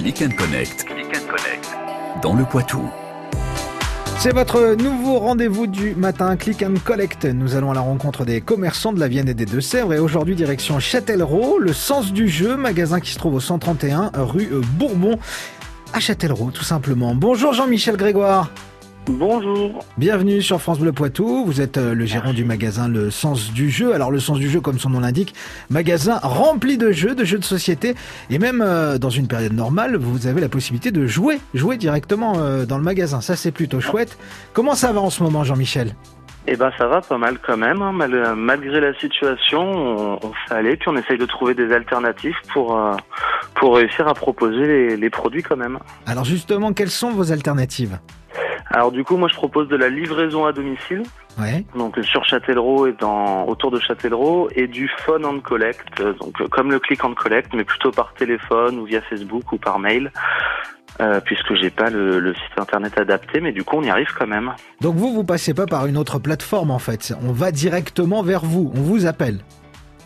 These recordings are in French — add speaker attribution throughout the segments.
Speaker 1: Click and Connect. Dans le Poitou.
Speaker 2: C'est votre nouveau rendez-vous du matin, Click and Collect. Nous allons à la rencontre des commerçants de la Vienne et des Deux-Sèvres et aujourd'hui direction Châtellerault, le sens du jeu, magasin qui se trouve au 131 rue Bourbon à Châtellerault tout simplement. Bonjour Jean-Michel Grégoire.
Speaker 3: Bonjour.
Speaker 2: Bienvenue sur France Bleu Poitou. Vous êtes euh, le gérant du magasin Le Sens du Jeu. Alors le Sens du Jeu, comme son nom l'indique, magasin rempli de jeux, de jeux de société. Et même euh, dans une période normale, vous avez la possibilité de jouer, jouer directement euh, dans le magasin. Ça c'est plutôt chouette. Comment ça va en ce moment, Jean-Michel?
Speaker 3: Eh ben ça va pas mal quand même. hein. Mal- malgré la situation, on, on fait aller puis on essaye de trouver des alternatives pour euh, pour réussir à proposer les, les produits quand même.
Speaker 2: Alors justement, quelles sont vos alternatives?
Speaker 3: Alors du coup, moi je propose de la livraison à domicile,
Speaker 2: Ouais.
Speaker 3: donc sur Châtellerault et dans autour de Châtellerault, et du phone and collect, donc comme le click and collect, mais plutôt par téléphone ou via Facebook ou par mail. Euh, puisque j'ai pas le, le site internet adapté, mais du coup on y arrive quand même.
Speaker 2: Donc vous, vous passez pas par une autre plateforme en fait. On va directement vers vous. On vous appelle.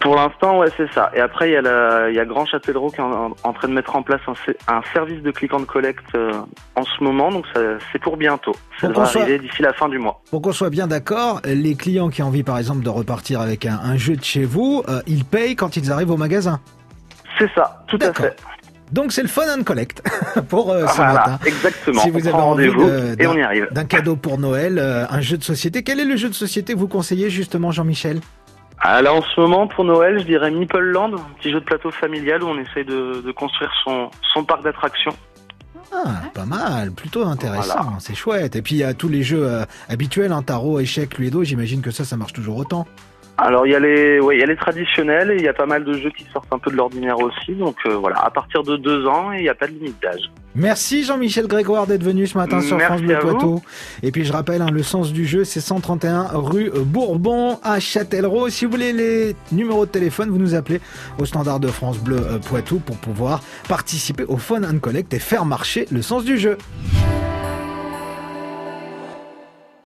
Speaker 3: Pour l'instant, ouais, c'est ça. Et après, il y a, la, il y a Grand Châtellerault qui est en, en train de mettre en place un, service de click and collect euh, en ce moment, donc c'est pour bientôt. Ça
Speaker 2: Pour soit-
Speaker 3: arriver d'ici la fin du mois.
Speaker 2: Pour qu'on soit bien d'accord, les clients qui ont envie par exemple de repartir avec un, un jeu de chez vous, euh, ils payent quand ils arrivent au magasin.
Speaker 3: C'est ça, tout à fait.
Speaker 2: Donc c'est le fun and collect pour euh, ce
Speaker 3: Voilà,
Speaker 2: matin.
Speaker 3: exactement.
Speaker 2: Si vous
Speaker 3: on
Speaker 2: avez envie
Speaker 3: rendez-vous
Speaker 2: de-
Speaker 3: et on y arrive.
Speaker 2: D'un cadeau pour Noël, euh, un jeu de société. Quel est le jeu de société que vous conseillez justement Jean-Michel?
Speaker 3: Là, en ce moment, pour Noël, je dirais Meeple Land, un petit jeu de plateau familial où on essaye de, de construire son, son parc d'attractions.
Speaker 2: Ah, pas mal, plutôt intéressant, c'est chouette. Et puis il y a tous les jeux euh, habituels, un tarot, échec, Cluedo, j'imagine que ça, ça marche toujours autant.
Speaker 3: Alors, il y a les, ouais, il y a les traditionnels et il y a pas mal de jeux qui sortent un peu de l'ordinaire aussi. Donc, euh, voilà, à partir de deux ans, et il n'y a pas de limite d'âge.
Speaker 2: Merci Jean-Michel Grégoire d'être venu ce matin sur
Speaker 3: Merci
Speaker 2: France Bleu. Poitou. Et puis je rappelle, hein, le sens du jeu, c'est 131 rue Bourbon à Châtellerault. Si vous voulez les numéros de téléphone, vous nous appelez au standard de France Bleu euh, Poitou pour pouvoir participer au Fun and Collect et faire marcher le sens du jeu.